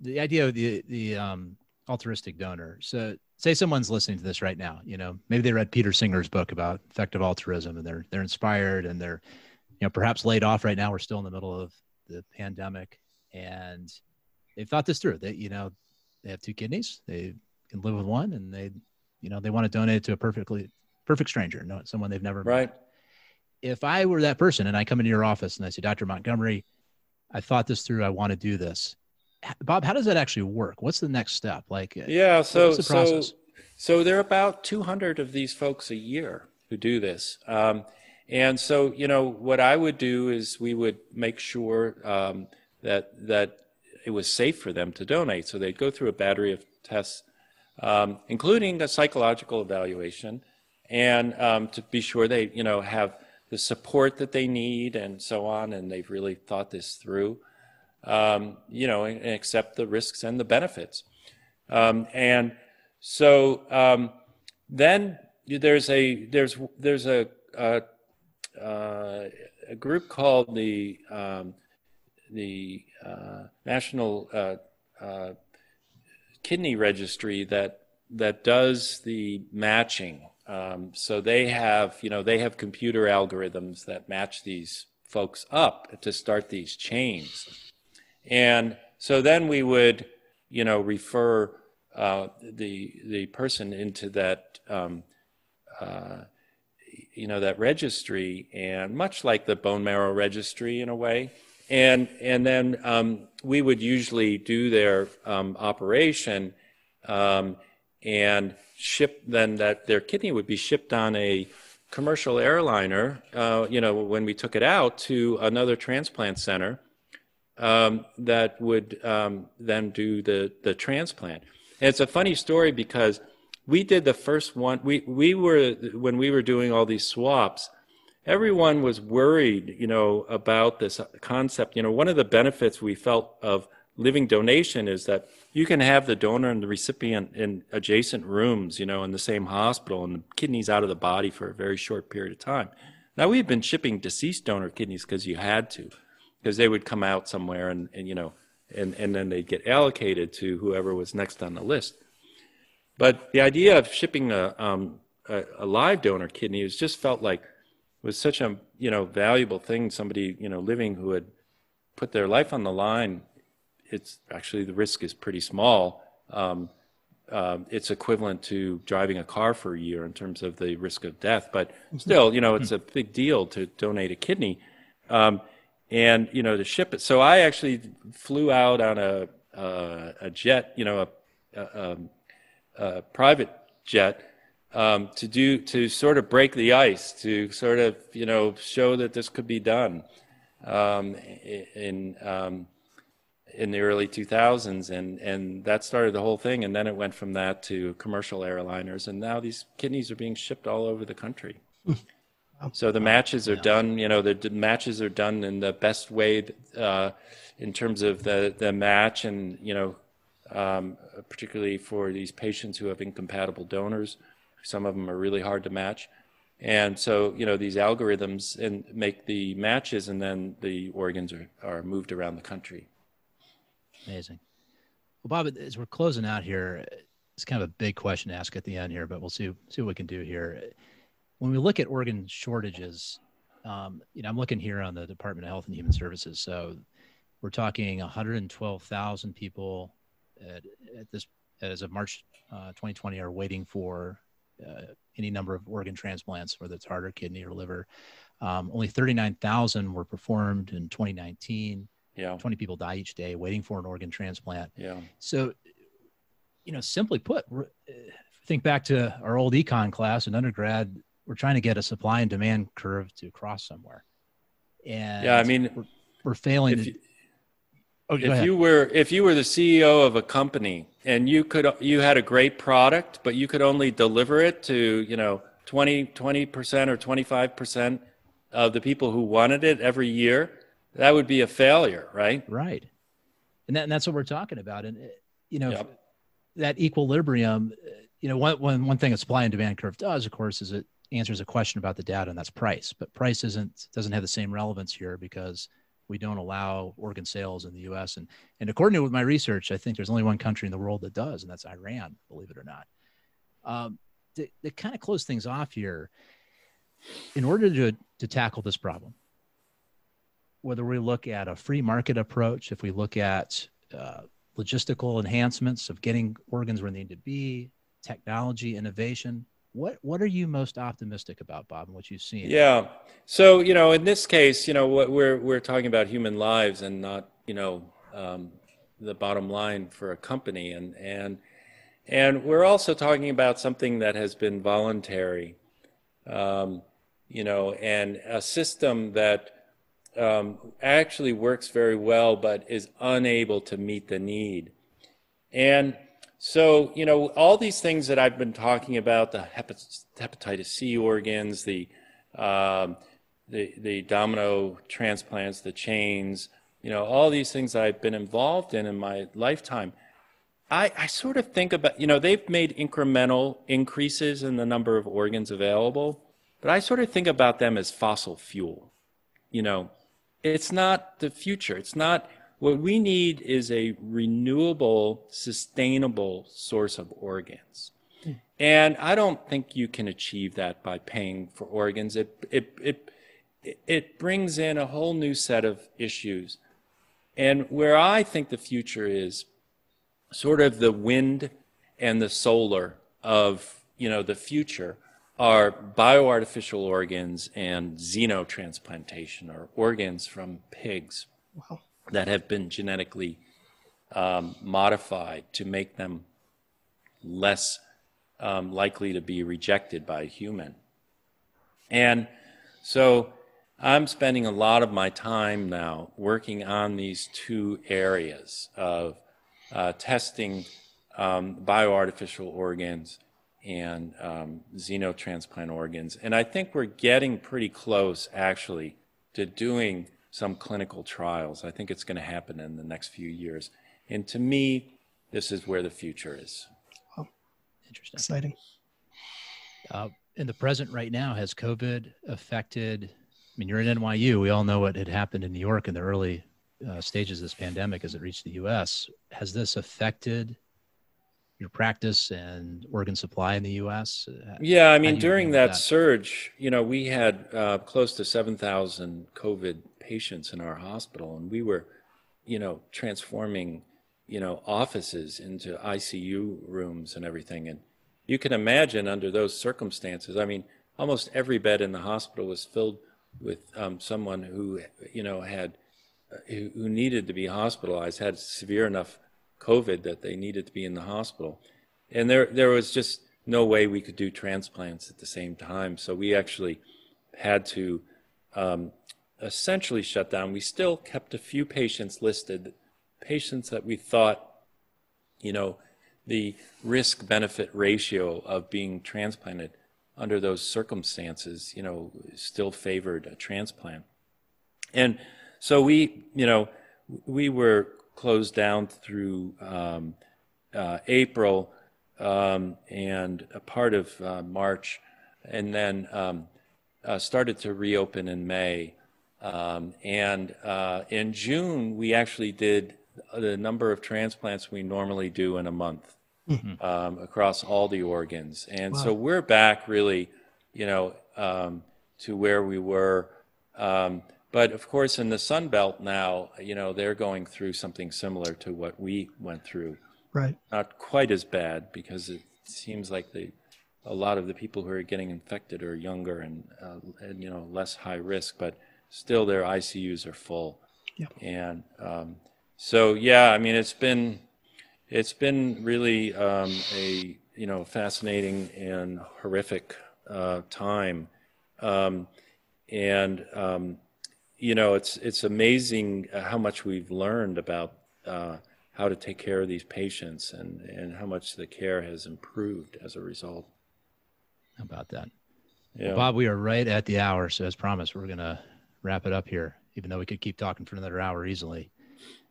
The idea of the the um, altruistic donor. So, say someone's listening to this right now. You know, maybe they read Peter Singer's book about effective altruism, and they're they're inspired, and they're, you know, perhaps laid off right now. We're still in the middle of the pandemic, and they've thought this through. They, you know, they have two kidneys. They can live with one, and they, you know, they want to donate to a perfectly perfect stranger, no, someone they've never right. Met. If I were that person, and I come into your office and I say, Dr. Montgomery, I thought this through. I want to do this Bob, how does that actually work? What's the next step? Like, uh, yeah, so so so there are about 200 of these folks a year who do this, um, and so you know what I would do is we would make sure um, that that it was safe for them to donate. So they'd go through a battery of tests, um, including a psychological evaluation, and um, to be sure they you know have the support that they need and so on, and they've really thought this through um, you know, and, accept the risks and the benefits. Um, and so um, then there's a there's there's a a, uh, a group called the um, the uh, National uh, uh, Kidney Registry that that does the matching. Um, so they have you know they have computer algorithms that match these folks up to start these chains. And so then we would, you know, refer uh, the the person into that, um, uh, you know, that registry, and much like the bone marrow registry in a way, and and then um, we would usually do their um, operation um, and ship then that their kidney would be shipped on a commercial airliner, uh, you know, when we took it out to another transplant center um, that would um, then do the, the transplant. And it's a funny story because we did the first one. We, we were, when we were doing all these swaps, everyone was worried, you know, about this concept. You know, one of the benefits we felt of living donation is that you can have the donor and the recipient in adjacent rooms, you know, in the same hospital, and the kidney's out of the body for a very short period of time. Now we've been shipping deceased donor kidneys because you had to, because they would come out somewhere and, and you know, and, and then they'd get allocated to whoever was next on the list. But the idea of shipping a, um, a, a live donor kidney was just felt like was such a you know valuable thing. Somebody you know living who had put their life on the line. It's actually the risk is pretty small. Um, uh, it's equivalent to driving a car for a year in terms of the risk of death. But still, you know, it's a big deal to donate a kidney, um, and you know to ship it. So I actually flew out on a uh, a jet, you know, a, a, um, a private jet um, to do to sort of break the ice, to sort of you know show that this could be done um, in um, in the early 2000s, and and that started the whole thing, and then it went from that to commercial airliners, and now these kidneys are being shipped all over the country. So the matches are done, you know, the matches are done in the best way uh, in terms of the the match, and you know. Um, particularly for these patients who have incompatible donors, some of them are really hard to match. And so, you know, these algorithms and make the matches and then the organs are, are moved around the country. Amazing. Well, Bob, as we're closing out here, it's kind of a big question to ask at the end here, but we'll see, see what we can do here. When we look at organ shortages, um, you know, I'm looking here on the Department of Health and Human Services. So we're talking 112,000 people at, at, this as of March uh, 2020 are waiting for uh, any number of organ transplants, whether it's heart or kidney or liver. Um, only 39,000 were performed in 2019. Yeah. 20 people die each day waiting for an organ transplant. Yeah. So, you know, simply put, uh, think back to our old econ class in undergrad, we're trying to get a supply and demand curve to cross somewhere. And yeah, I mean, we're, we're failing. If, to, you, oh, if you were if you were the CEO of a company and you could you had a great product but you could only deliver it to you know 20 20% or 25% of the people who wanted it every year that would be a failure right right and, that, and that's what we're talking about and you know yep. that equilibrium you know one, one, one thing a supply and demand curve does of course is it answers a question about the data and that's price but price isn't doesn't have the same relevance here because we don't allow organ sales in the U.S. and and according to my research, I think there's only one country in the world that does, and that's Iran. Believe it or not. Um, to, to kind of close things off here, in order to to tackle this problem, whether we look at a free market approach, if we look at uh, logistical enhancements of getting organs where they need to be, technology innovation, what what are you most optimistic about, Bob, and what you've seen? Yeah. So you know, in this case, you know, we're we're talking about human lives and not you know um, the bottom line for a company, and and and we're also talking about something that has been voluntary, um, you know, and a system that um, actually works very well, but is unable to meet the need, and so, you know, all these things that I've been talking about the hepatitis C organs, the, um, the, the domino transplants, the chains, you know, all these things I've been involved in in my lifetime. I, I sort of think about, you know, they've made incremental increases in the number of organs available, but I sort of think about them as fossil fuel. You know, it's not the future. It's not what we need is a renewable, sustainable source of organs. And I don't think you can achieve that by paying for organs. It, it, it, it brings in a whole new set of issues. And where I think the future is sort of the wind and the solar of, you know, the future are bioartificial organs and xenotransplantation or organs from pigs. Wow that have been genetically um, modified to make them less um, likely to be rejected by a human. And so I'm spending a lot of my time now working on these two areas of uh, testing um, bioartificial organs and um, xenotransplant organs. And I think we're getting pretty close, actually, to doing some clinical trials. I think it's going to happen in the next few years. And to me, this is where the future is. Interesting. Exciting. Uh, in the present right now, has COVID affected? I mean, you're in NYU. We all know what had happened in New York in the early uh, stages of this pandemic as it reached the U.S. Has this affected your practice and organ supply in the U.S.? Uh, Yeah, I mean, during handle that, surge, you know, we had uh, close to 7,000 COVID patients in our hospital, and we were, you know, transforming, you know, offices into ICU rooms and everything. And you can imagine under those circumstances, I mean, almost every bed in the hospital was filled with um, someone who, you know, had, who, who needed to be hospitalized, had severe enough COVID that they needed to be in the hospital. And there, there was just no way we could do transplants at the same time. So we actually had to um, essentially shut down. We still kept a few patients listed, patients that we thought, you know, the risk benefit ratio of being transplanted under those circumstances, you know, still favored a transplant. And so we, you know, we were closed down through um, uh, April um, and a part of uh, March, and then um, uh, started to reopen in May. Um, and uh, in June, we actually did the number of transplants we normally do in a month um, across all the organs. And so we're back really, you know, um, to where we were. Um, but of course, in the Sun Belt now, you know, they're going through something similar to what we went through. Right. Not quite as bad because it seems like the a lot of the people who are getting infected are younger and, uh, and you know less high risk, but still their ICUs are full. Yeah. And um, so yeah, I mean it's been it's been really um, a you know fascinating and horrific uh, time, um, and um, you know it's it's amazing uh, how much we've learned about uh, how to take care of these patients and and how much the care has improved as a result. How about that? Yeah. Bob, we are right at the hour. So, as promised, we're going to wrap it up here, even though we could keep talking for another hour easily.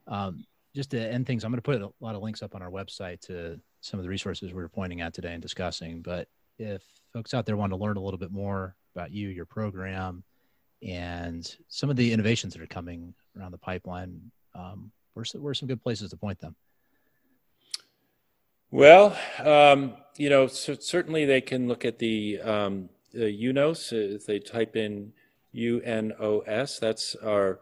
Um, just to end things, I'm going to put a lot of links up on our website to some of the resources we were pointing at today and discussing. But if folks out there want to learn a little bit more about you, your program, and some of the innovations that are coming around the pipeline, um, where's, where's some good places to point them? Well, um, you know, cer- certainly they can look at the, um, the UNOS. If they type in UNOS, that's our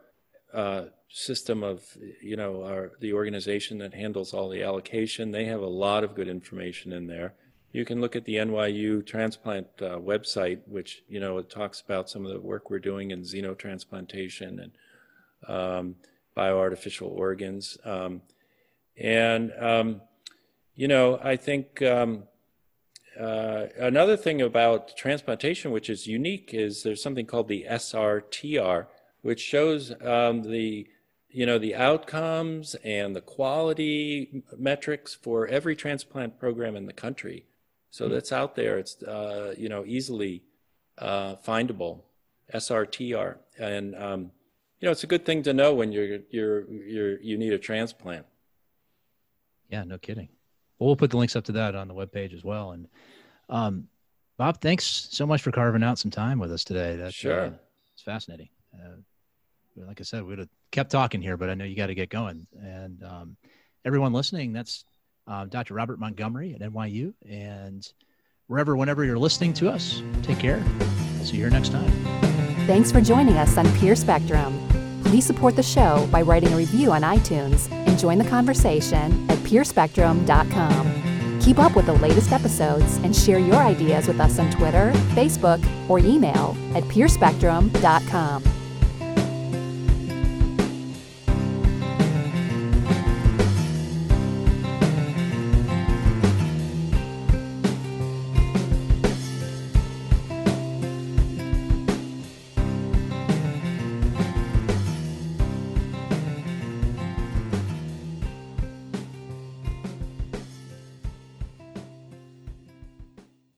uh, system of, you know, our, the organization that handles all the allocation. They have a lot of good information in there. You can look at the NYU transplant uh, website, which, you know, it talks about some of the work we're doing in xenotransplantation and um, bioartificial organs. Um, and, um, you know, I think um, uh, another thing about transplantation, which is unique, is there's something called the SRTR, which shows um, the you know the outcomes and the quality metrics for every transplant program in the country. So that's out there. It's uh, you know easily uh, findable. SRTR, and um, you know it's a good thing to know when you're you're you're you need a transplant. Yeah, no kidding. Well, we'll put the links up to that on the webpage as well. And um, Bob, thanks so much for carving out some time with us today. That's Sure. uh, it's fascinating. Uh, like I said, we would have kept talking here, but I know you got to get going. And um, everyone listening, that's uh, Dr. Robert Montgomery at NYU. And wherever, whenever you're listening to us, take care. We'll see you here next time. Thanks for joining us on Peer Spectrum. Please support the show by writing a review on iTunes and join the conversation at peerspectrum.com. Keep up with the latest episodes and share your ideas with us on Twitter, Facebook, or email at peerspectrum.com.